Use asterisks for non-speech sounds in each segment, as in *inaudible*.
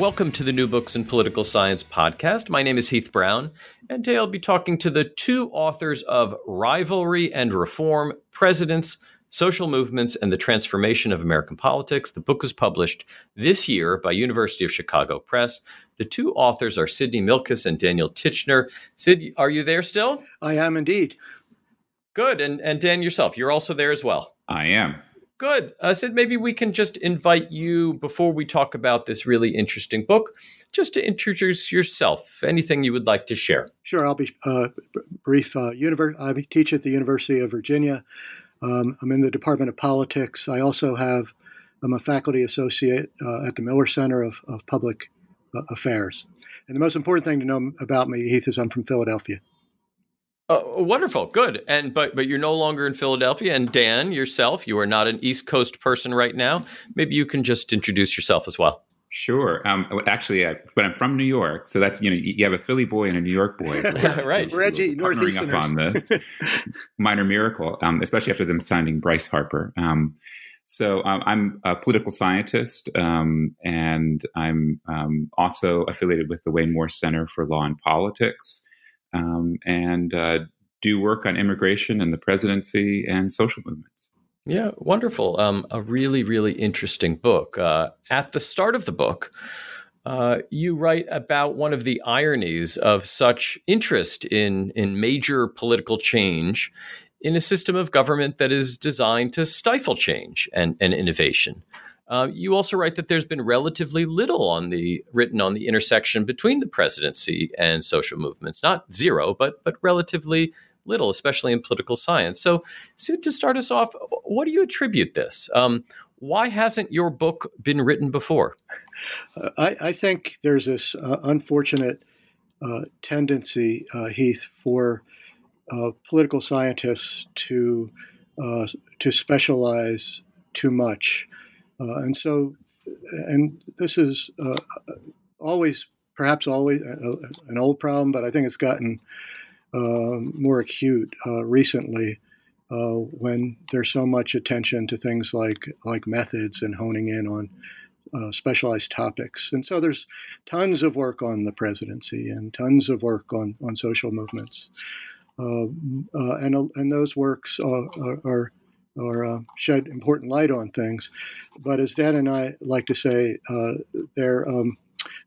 Welcome to the New Books in Political Science podcast. My name is Heath Brown, and today I'll be talking to the two authors of Rivalry and Reform Presidents, Social Movements, and the Transformation of American Politics. The book was published this year by University of Chicago Press. The two authors are Sidney Milkis and Daniel Tichenor. Sid, are you there still? I am indeed. Good. And, and Dan, yourself, you're also there as well. I am. Good. Uh, Sid, maybe we can just invite you before we talk about this really interesting book, just to introduce yourself. Anything you would like to share? Sure, I'll be uh, brief. Uh, I teach at the University of Virginia. Um, I'm in the Department of Politics. I also have I'm a faculty associate uh, at the Miller Center of, of Public uh, Affairs. And the most important thing to know about me, Heath, is I'm from Philadelphia. Oh, wonderful, good. And but but you're no longer in Philadelphia. And Dan, yourself, you are not an East Coast person right now. Maybe you can just introduce yourself as well. Sure. Um, actually, uh, but I'm from New York, so that's you know you have a Philly boy and a New York boy, *laughs* right? Reggie, partnering up on this *laughs* minor miracle, um, especially after them signing Bryce Harper. Um, so um, I'm a political scientist, um, and I'm um, also affiliated with the Wayne Morse Center for Law and Politics um, and uh, do work on immigration and the presidency and social movements. Yeah, wonderful. Um, a really, really interesting book. Uh, at the start of the book, uh, you write about one of the ironies of such interest in in major political change in a system of government that is designed to stifle change and, and innovation. Uh, you also write that there's been relatively little on the written on the intersection between the presidency and social movements. Not zero, but but relatively little, especially in political science. So, Sid, to start us off, what do you attribute this? Um, why hasn't your book been written before? I, I think there's this uh, unfortunate uh, tendency, uh, Heath, for uh, political scientists to to specialize too much. Uh, and so, and this is uh, always, perhaps always, uh, an old problem, but I think it's gotten more acute recently. Uh, when there's so much attention to things like like methods and honing in on uh, specialized topics. And so there's tons of work on the presidency and tons of work on, on social movements. Uh, and, and those works are, are, or uh, shed important light on things. But as Dan and I like to say, uh, they're um,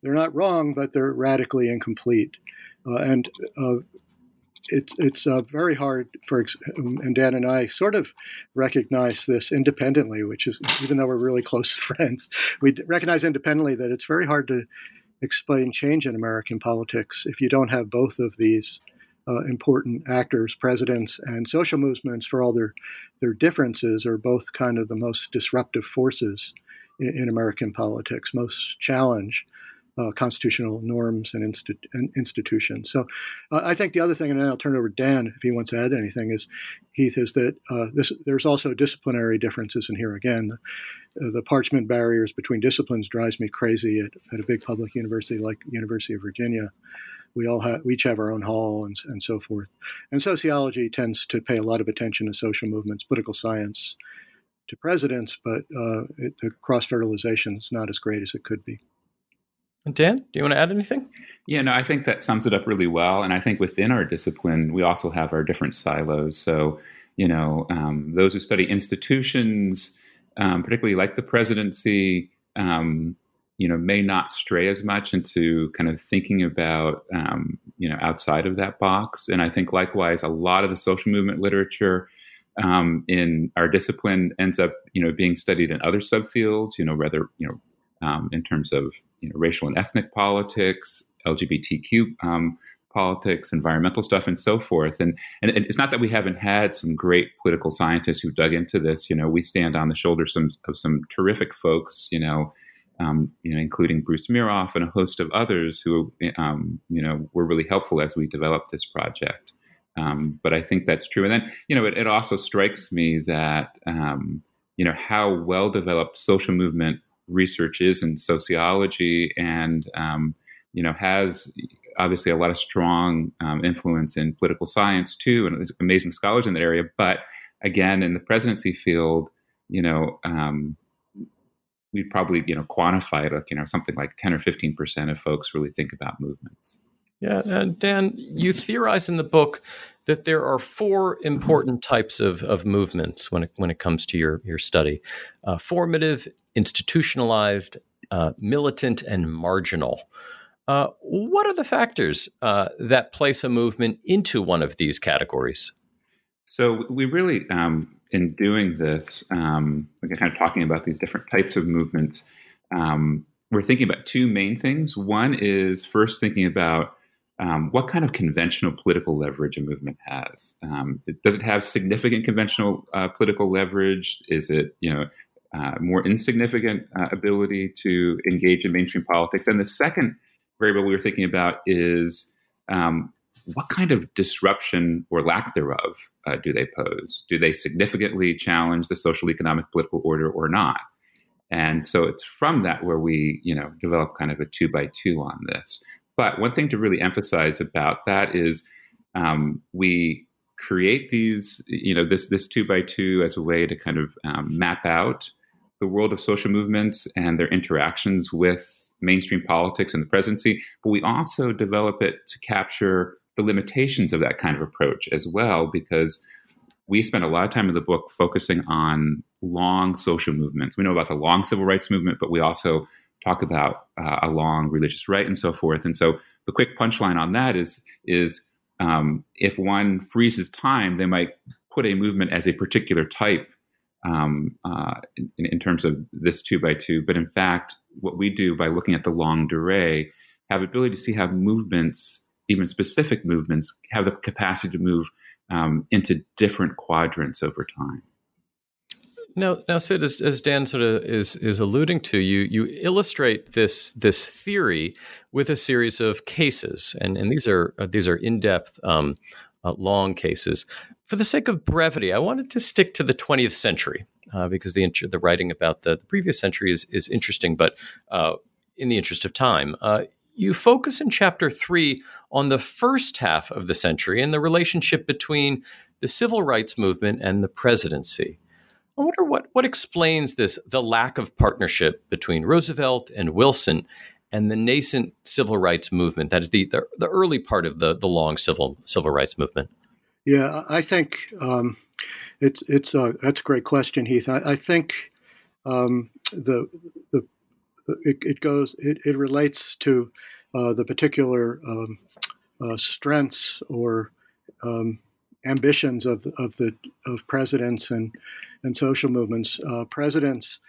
they're not wrong, but they're radically incomplete. Uh, and uh, it's it's uh, very hard for and Dan and I sort of recognize this independently, which is even though we're really close *laughs* friends, we recognize independently that it's very hard to explain change in American politics if you don't have both of these uh, important actors, presidents, and social movements, for all their their differences, are both kind of the most disruptive forces in, in American politics, most challenge uh, constitutional norms and, insti- and institutions. So, uh, I think the other thing, and then I'll turn it over to Dan if he wants to add anything, is Heath is that uh, this, there's also disciplinary differences in here again. The, the parchment barriers between disciplines drives me crazy at, at a big public university like University of Virginia we all have we each have our own hall and, and so forth. And sociology tends to pay a lot of attention to social movements, political science, to presidents, but uh, it, the cross fertilization is not as great as it could be. Dan, do you want to add anything? Yeah, no, I think that sums it up really well. And I think within our discipline, we also have our different silos. So, you know, um, those who study institutions, um, particularly like the presidency, um, you know may not stray as much into kind of thinking about um, you know outside of that box and i think likewise a lot of the social movement literature um, in our discipline ends up you know being studied in other subfields you know rather you know um, in terms of you know racial and ethnic politics lgbtq um, politics, environmental stuff, and so forth. And and it's not that we haven't had some great political scientists who've dug into this. You know, we stand on the shoulders some, of some terrific folks. You know, um, you know, including Bruce Miroff and a host of others who, um, you know, were really helpful as we developed this project. Um, but I think that's true. And then, you know, it, it also strikes me that, um, you know, how well developed social movement research is in sociology and, um, you know, has obviously a lot of strong um, influence in political science too, and amazing scholars in that area. But again, in the presidency field, you know, um, we probably you know quantify it like you know something like ten or fifteen percent of folks really think about movements. Yeah, and Dan, you theorize in the book that there are four important types of, of movements when it, when it comes to your, your study uh, formative, institutionalized, uh, militant, and marginal. Uh, what are the factors uh, that place a movement into one of these categories? So, we really, um, in doing this, um, we're kind of talking about these different types of movements. Um, we're thinking about two main things. One is first thinking about um, what kind of conventional political leverage a movement has. Um, does it have significant conventional uh, political leverage? Is it, you know, uh, more insignificant uh, ability to engage in mainstream politics? And the second variable we were thinking about is um, what kind of disruption or lack thereof uh, do they pose? Do they significantly challenge the social, economic, political order or not? And so it's from that where we, you know, develop kind of a two by two on this. But one thing to really emphasize about that is um, we create these, you know, this this two by two as a way to kind of um, map out the world of social movements and their interactions with mainstream politics and the presidency. But we also develop it to capture the limitations of that kind of approach as well, because we spend a lot of time in the book focusing on long social movements. We know about the long civil rights movement, but we also talk about uh, a long religious right and so forth. And so the quick punchline on that is is um, if one freezes time, they might put a movement as a particular type um, uh, in, in, terms of this two by two. But in fact, what we do by looking at the longue durée have ability to see how movements, even specific movements, have the capacity to move um, into different quadrants over time. Now, now, Sid, as, as, Dan sort of is is alluding to, you you illustrate this this theory with a series of cases, and and these are uh, these are in depth, um, uh, long cases. For the sake of brevity, I wanted to stick to the 20th century uh, because the the writing about the, the, previous century is is interesting, but uh, in the interest of time. You focus in chapter three on the first half of the century and the relationship between the civil rights movement and the presidency. I wonder what, what explains this the lack of partnership between Roosevelt and Wilson and the nascent civil rights movement. That is the, the, the early part of the, the long civil civil rights movement. Yeah, I think um, it's it's that's a great question, Heath. I, I think um, the it, it, goes it, it relates to uh, the particular um, uh, strengths or um, ambitions of the, of the of presidents and and social movements. Uh, presidents,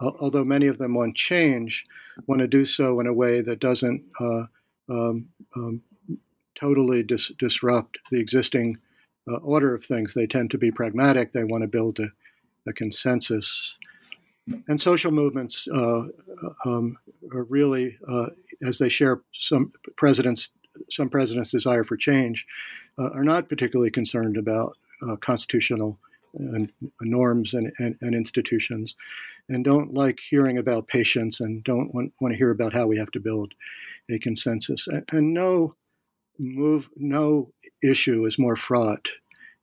although many of them want change, want to do so in a way that doesn't uh, um, um, totally dis- disrupt the existing uh, order of things. They tend to be pragmatic. They want to build a, a consensus. And social movements uh, um, are really, uh, as they share some presidents, some presidents' desire for change, uh, are not particularly concerned about constitutional and norms and, and, and, institutions and don't like hearing about patience and don't want, want to hear about how we have to build a consensus. And, and no move, no issue is more fraught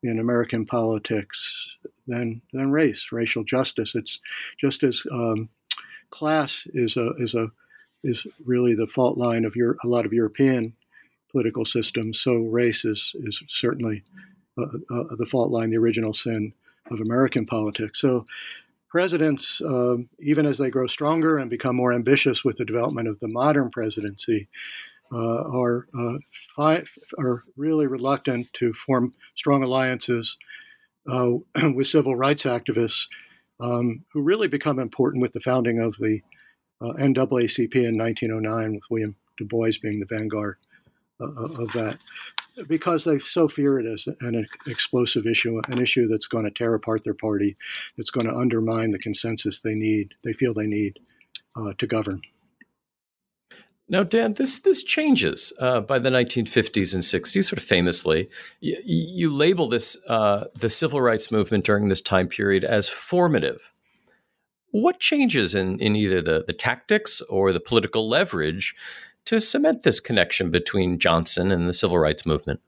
in American politics than, than race, racial justice. It's just as um, class is a, is a, is really the fault line of your, a lot of European political systems. So race is, is certainly uh, uh, the fault line, the original sin of American politics. So presidents, um, even as they grow stronger and become more ambitious with the development of the modern presidency, uh, are uh, fi- are really reluctant to form strong alliances uh, *clears throat* with civil rights activists, um, who really become important with the founding of the uh, NAACP in 1909, with William Du Bois being the vanguard uh, of that because they so fear it as an explosive issue, an issue that's going to tear apart their party, that's going to undermine the consensus they need, they feel they need uh, to govern. Now, Dan, this this changes uh, by the 1950s and 60s, sort of famously. Y- you label this uh, the civil rights movement during this time period as formative. What changes in, in either the, the tactics or the political leverage to cement this connection between Johnson and the civil rights movement?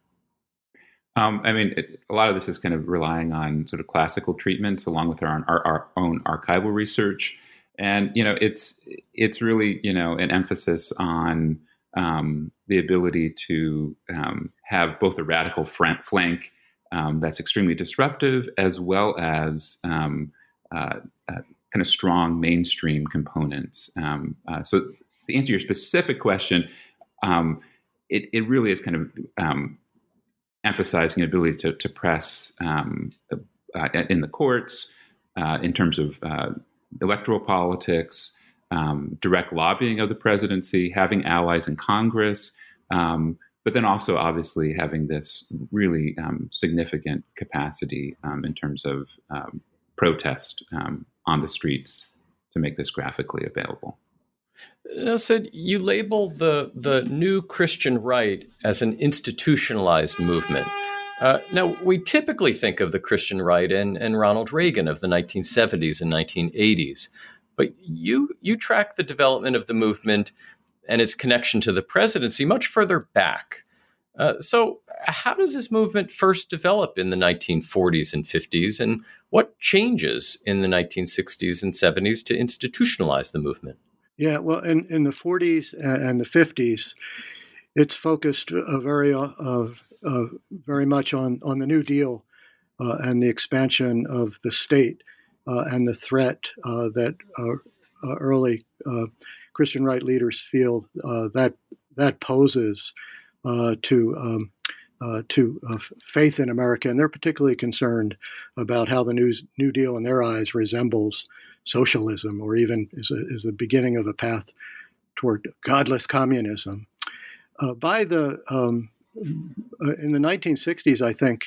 Um, I mean, it, a lot of this is kind of relying on sort of classical treatments along with our, our, our own archival research and you know it's it's really you know an emphasis on um, the ability to um, have both a radical flank um, that's extremely disruptive as well as um, uh, uh, kind of strong mainstream components. Um, uh, so to answer your specific question, um, it, it really is kind of emphasizing the ability to, to press uh, in the courts uh, in terms of uh, electoral politics, um, direct lobbying of the presidency, having allies in Congress, um, but then also obviously having this really um, significant capacity um, in terms of um, protest um, on the streets to make this graphically available. Now, Sid, you label the the new Christian right as an institutionalized movement. Uh, now, we typically think of the Christian right and, and Ronald Reagan of the 1970s and 1980s, but you you track the development of the movement and its connection to the presidency much further back. Uh, so, how does this movement first develop in the 1940s and 50s, and what changes in the 1960s and 70s to institutionalize the movement? Yeah, well, in, in the 40s and the 50s, it's focused a very uh, uh, very much on, on the New Deal uh, and the expansion of the state uh, and the threat uh, that uh, early Christian right leaders feel that that poses to um, uh, to uh, faith in America, and they're particularly concerned about how the New, New Deal, in their eyes, resembles socialism, or even is, a, is the beginning of a path toward godless communism. Uh, by the um, in the 1960s, I think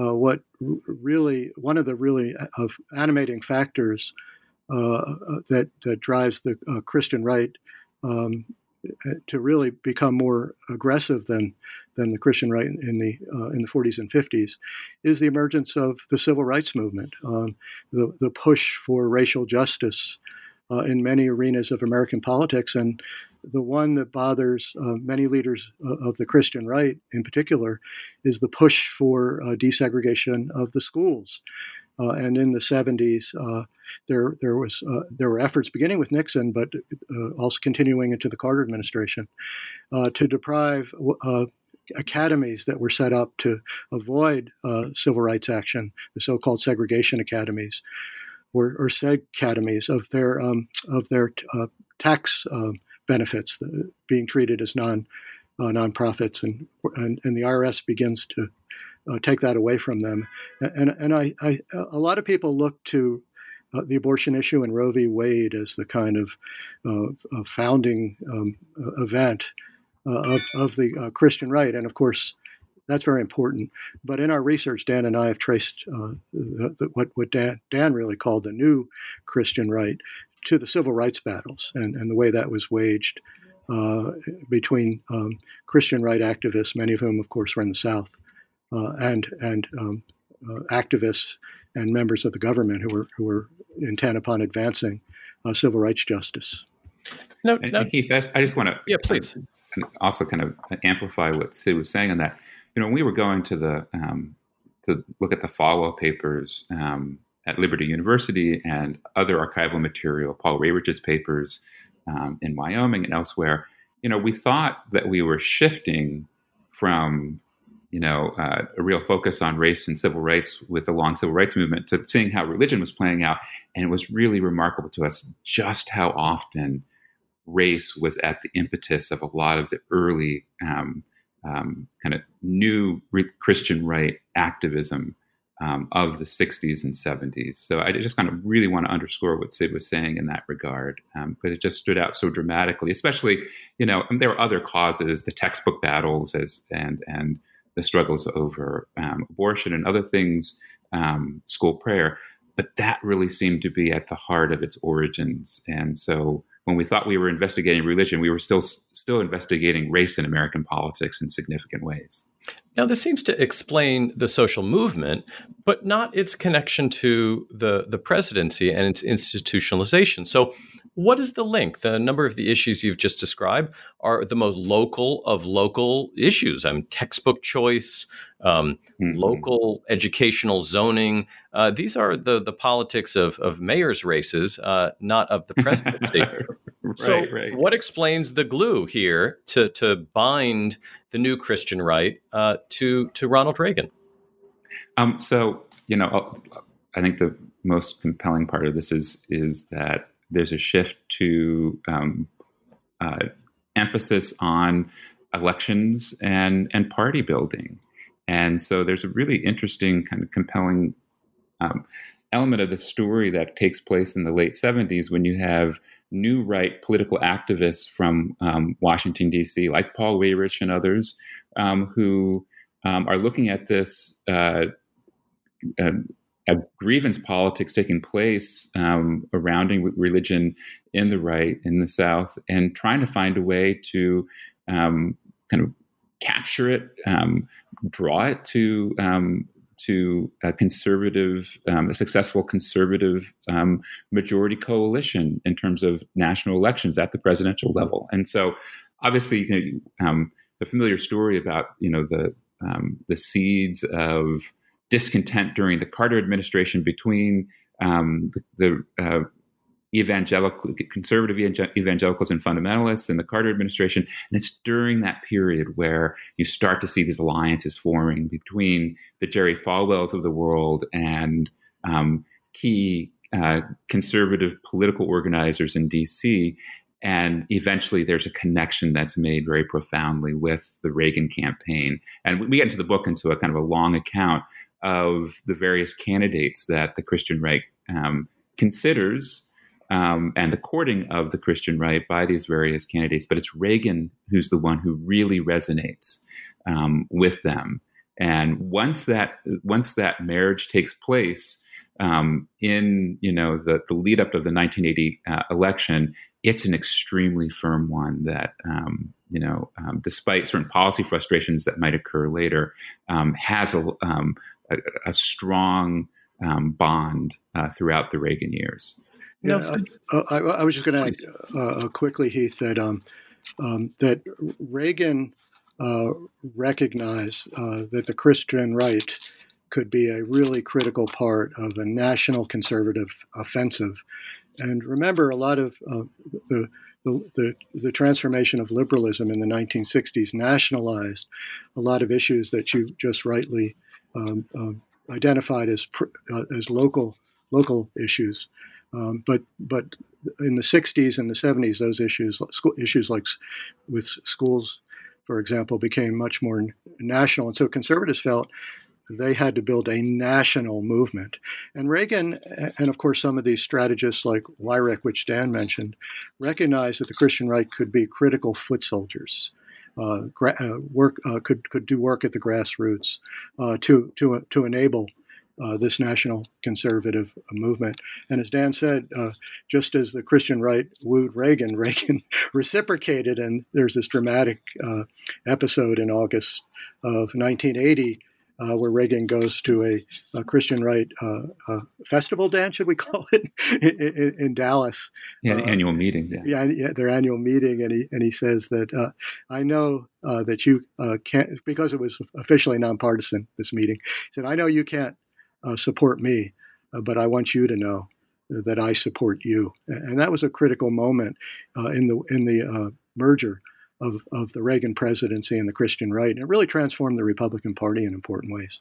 uh, what really one of the really uh, of animating factors uh, uh, that that drives the uh, Christian right um, to really become more aggressive than than the Christian right in the in the 40s and 50s is the emergence of the civil rights movement, um, the the push for racial justice in many arenas of American politics, and the one that bothers uh, many leaders uh, of the Christian right, in particular, is the push for uh, desegregation of the schools. Uh, and in the 70s, uh, there there was uh, there were efforts beginning with Nixon, but also continuing into the Carter administration, to deprive academies that were set up to avoid civil rights action, the so-called segregation academies, or, or seg academies, of their um, of their tax um, benefits, the, being treated as non uh, nonprofits, and, and, and the IRS begins to uh, take that away from them. And and I, I a lot of people look to uh, the abortion issue and Roe v. Wade as the kind of uh, founding um, event uh, of, of the uh, Christian right, and of course. That's very important. But in our research, Dan and I have traced the, the, what, what Dan, Dan really called the new Christian right to the civil rights battles and, and the way that was waged uh, between um, Christian right activists, many of whom, of course, were in the South, uh, and and um, uh, activists and members of the government who were who were intent upon advancing uh, civil rights justice. No, and, no. And Heath, I just want to yeah, please also kind of amplify what Sid was saying on that. You know, when we were going to the um, to look at the Falwell papers um, at Liberty University and other archival material, Paul Weyrich's papers um, in Wyoming and elsewhere, you know, we thought that we were shifting from, you know, uh, a real focus on race and civil rights with the long civil rights movement to seeing how religion was playing out. And it was really remarkable to us just how often race was at the impetus of a lot of the early um, um, kind of new Christian right activism um, of the 60s and 70s. So I just kind of really want to underscore what Sid was saying in that regard, um, because it just stood out so dramatically. Especially, you know, there were other causes, the textbook battles, as and and the struggles over um, abortion and other things, um, school prayer, but that really seemed to be at the heart of its origins. And so when we thought we were investigating religion, we were still still investigating race in American politics in significant ways. Now, this seems to explain the social movement, but not its connection to the, the presidency and its institutionalization. So, what is the link? The number of the issues you've just described are the most local of local issues. I mean, textbook choice, um, mm-hmm. local educational zoning. Uh, these are the the politics of of mayors' races, uh, not of the presidency. *laughs* right, so, right. what explains the glue here to to bind the new Christian right uh, to to Ronald Reagan? Um, so, you know, I think the most compelling part of this is is that there's a shift to um, uh, emphasis on elections and and party building, and so there's a really interesting kind of compelling um, element of the story that takes place in the late 70s when you have new right political activists from um, Washington D.C., like Paul Weyrich and others, um, who um, are looking at this. Uh, a grievance politics taking place um, around religion in the right, in the South, and trying to find a way to um, kind of capture it, um, draw it to um, to a conservative, um, a successful conservative um, majority coalition in terms of national elections at the presidential level. And so, obviously, you know, the familiar story about you know the the seeds of discontent during the Carter administration between um, the, the uh, evangelical, conservative evangelicals and fundamentalists in the Carter administration. And it's during that period where you start to see these alliances forming between the Jerry Falwells of the world and um, key uh, conservative political organizers in DC. And eventually, there's a connection that's made very profoundly with the Reagan campaign. And we get into the book into a kind of a long account of the various candidates that the Christian right um, considers um, and the courting of the Christian right by these various candidates. But it's Reagan who's the one who really resonates um, with them. And once that once that marriage takes place um, in you know the the lead up of the 1980 uh, election, it's an extremely firm one that um, you know, um, despite certain policy frustrations that might occur later, um, has a, um, a, a strong um, bond uh, throughout the Reagan years. Yeah, uh, I, I, was just going to add uh, uh, quickly, Heath, that um, um, that Reagan uh, recognized uh, that the Christian right could be a really critical part of a national conservative offensive. And remember, a lot of the the, the, the, transformation of liberalism in the 1960s nationalized a lot of issues that you just rightly um, um, identified as uh, as local local issues. Um, but but in the 60s and the 70s, those issues issues like with schools, for example, became much more national, and so conservatives felt they had to build a national movement. And Reagan, and of course some of these strategists like Weyrich, which Dan mentioned, recognized that the Christian right could be critical foot soldiers uh, gra- uh, work uh, could could do work at the grassroots to to to enable uh, this national conservative movement. And as Dan said, uh, just as the Christian right wooed Reagan, *laughs* Reagan reciprocated, and there's this dramatic uh, episode in August of 1980 uh, where Reagan goes to a, a Christian right uh, uh, festival dance, should we *laughs* call it, in, in, Dallas. Yeah, annual meeting. Yeah. yeah. yeah, their annual meeting, and he and he says that uh, I know uh, that you can't because it was officially nonpartisan. This meeting, he said, I know you can't Uh, support me, uh, but I want you to know that I support you, and that was a critical moment uh, in the in the merger of, of the Reagan presidency and the Christian right. And it really transformed the Republican Party in important ways.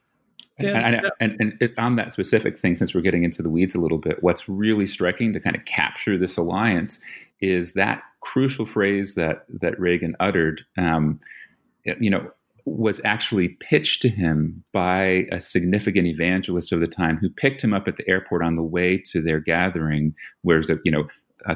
Yeah. And, and, and it, on that specific thing, since we're getting into the weeds a little bit, what's really striking to kind of capture this alliance is that crucial phrase that that Reagan uttered. Um, you know, was actually pitched to him by a significant evangelist of the time who picked him up at the airport on the way to their gathering, where you know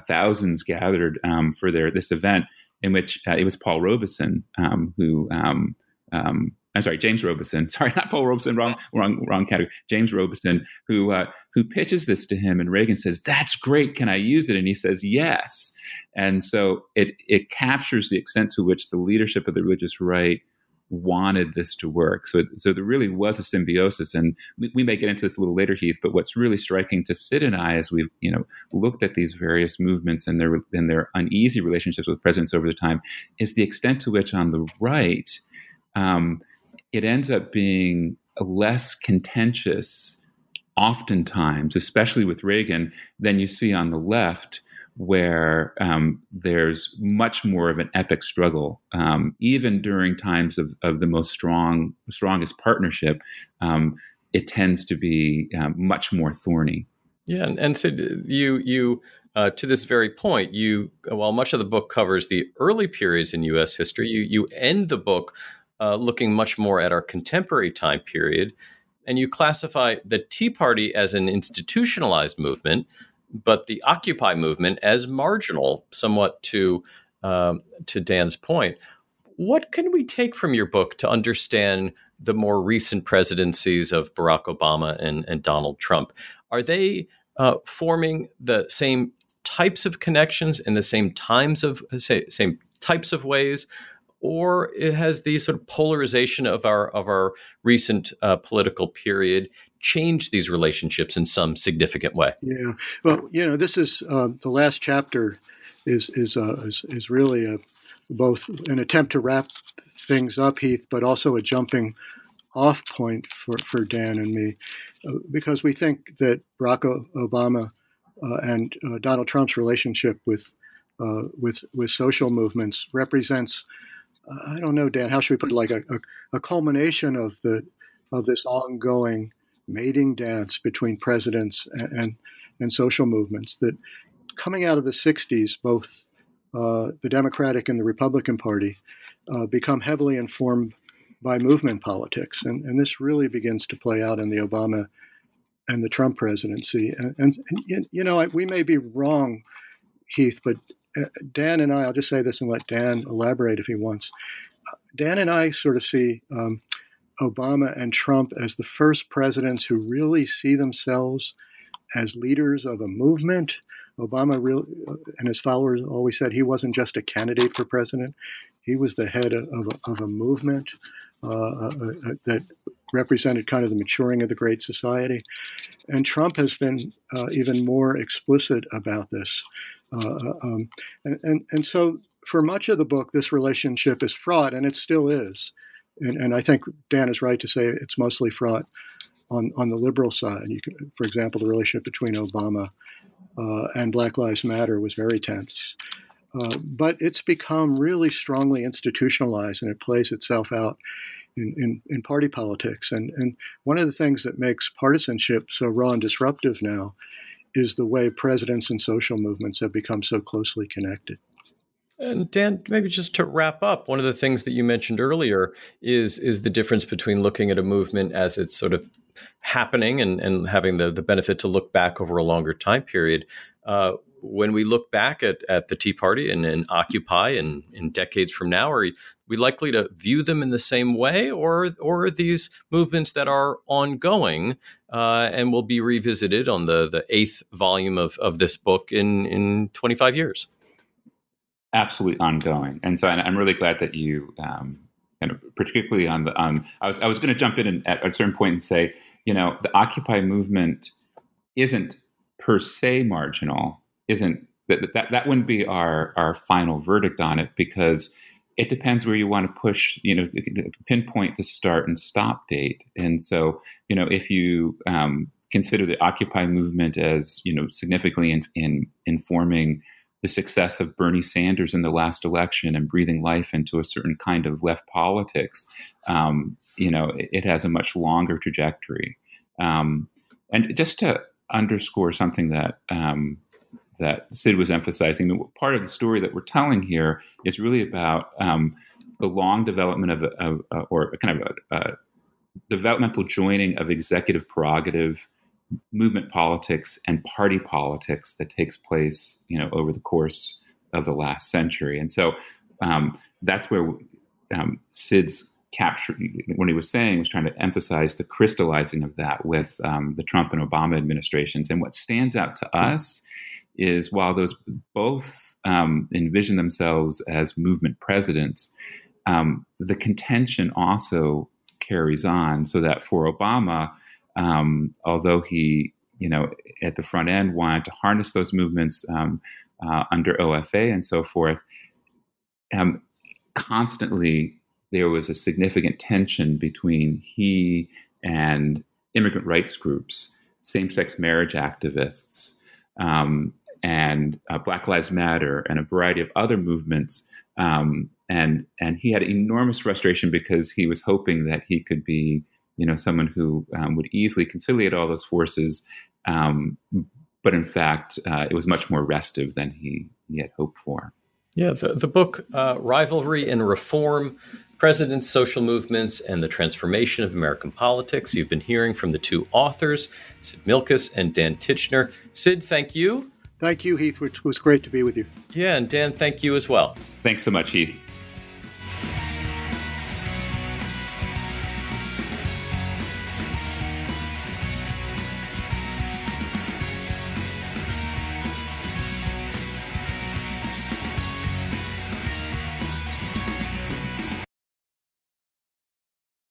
thousands gathered um, for their this event in which uh, it was Paul Robeson um, who um, um, I'm sorry, James Robison. *laughs* Sorry, not Paul Robeson. Wrong, wrong, wrong category. James Robison, who uh, who pitches this to him, and Reagan says, "That's great. Can I use it?" And he says, "Yes." And so it it captures the extent to which the leadership of the religious right wanted this to work. So, so there really was a symbiosis, and we, we, may get into this a little later, Heath. But what's really striking to Sid and I, as we've you know looked at these various movements and their and their uneasy relationships with presidents over the time, is the extent to which on the right, um, it ends up being less contentious, oftentimes, especially with Reagan, than you see on the left where um, there's much more of an epic struggle, um, even during times of, of the most strong, strongest partnership. Um, it tends to be um, much more thorny. Yeah, and, and so you you uh, to this very point, you while much of the book covers the early periods in U.S. history, you you end the book uh, looking much more at our contemporary time period, and you classify the Tea Party as an institutionalized movement but the Occupy movement as marginal, somewhat to um, to Dan's point. What can we take from your book to understand the more recent presidencies of Barack Obama and, and Donald Trump? Are they uh, forming the same types of connections in the same times of say, same types of ways? or it has the sort of polarization of our of our recent uh, political period change these relationships in some significant way? Yeah, well, you know, this is uh, the last chapter is is uh, is, is, really a, both an attempt to wrap things up, Heath, but also a jumping off point for, for Dan and me, uh, because we think that Barack Obama uh, and uh, Donald Trump's relationship with with with social movements represents. I don't know, Dan. How should we put it? Like a, a, a culmination of the of this ongoing mating dance between presidents and, and, and social movements that coming out of the 60s, both uh, the Democratic and the Republican Party uh, become heavily informed by movement politics. And, and this really begins to play out in the Obama and the Trump presidency. And, and, and you know, we may be wrong, Heath, but uh, Dan and I, I'll just say this and let Dan elaborate if he wants. Uh, Dan and I sort of see um, Obama and Trump as the first presidents who really see themselves as leaders of a movement. Obama real, uh, and his followers always said he wasn't just a candidate for president; he was the head of, of, a, of a, movement uh, uh, uh, that represented kind of the maturing of the Great Society. And Trump has been uh, even more explicit about this. Uh, um, and, and, and so, for much of the book, this relationship is fraught, and it still is and, and I think Dan is right to say it's mostly fraught on, on the liberal side. For example, the relationship between Obama uh, and Black Lives Matter was very tense. Uh, but it's become really strongly institutionalized and it plays itself out in, in, in, party politics. And, and one of the things that makes partisanship so raw and disruptive now is the way presidents and social movements have become so closely connected. And Dan, maybe just to wrap up, one of the things that you mentioned earlier is is the difference between looking at a movement as it's sort of happening and, and having the, the benefit to look back over a longer time period. Uh, when we look back at, at the Tea Party and, and Occupy and in decades from now, are we likely to view them in the same way, or or these movements that are ongoing uh, and will be revisited on the the eighth volume of, of this book in in twenty five years? Absolutely ongoing. And so I'm really glad that you, um, of particularly on the, on, I was, I was going to jump in and, at a certain point and say, you know, the Occupy movement isn't per se marginal, isn't that, that, that wouldn't be our, our final verdict on it because it depends where you want to push, you know, pinpoint the start and stop date. And so, you know, if you um, consider the Occupy movement as, you know, significantly in, in informing the success of Bernie Sanders in the last election and breathing life into a certain kind of left politics, um, you know, it, it, has a much longer trajectory. Um, and just to underscore something that um, that Sid was emphasizing, part of the story that we're telling here is really about um, the long development of, of uh, or kind of a, a developmental joining of executive prerogative movement politics and party politics that takes place, you know, over the course of the last century. And so um, that's where um, Sid's capture what he was saying was trying to emphasize the crystallizing of that with um, the Trump and Obama administrations. And what stands out to us is while those both um, envision themselves as movement presidents, um, the contention also carries on. So that for Obama, um, although he, you know, at the front end wanted to harness those movements um, uh, under OFA and so forth, um, constantly there was a significant tension between he and immigrant rights groups, same sex marriage activists, um, and uh, Black Lives Matter, and a variety of other movements. Um, and and he had enormous frustration because he was hoping that he could be, you know, someone who um, would easily conciliate all those forces. Um, but in fact, uh, it was much more restive than he, he had hoped for. Yeah, the, the book, uh, Rivalry and Reform Presidents, Social Movements, and the Transformation of American Politics. You've been hearing from the two authors, Sid Milkis and Dan Tichenor. Sid, thank you. Thank you, Heath. It was great to be with you. Yeah, and Dan, thank you as well. Thanks so much, Heath.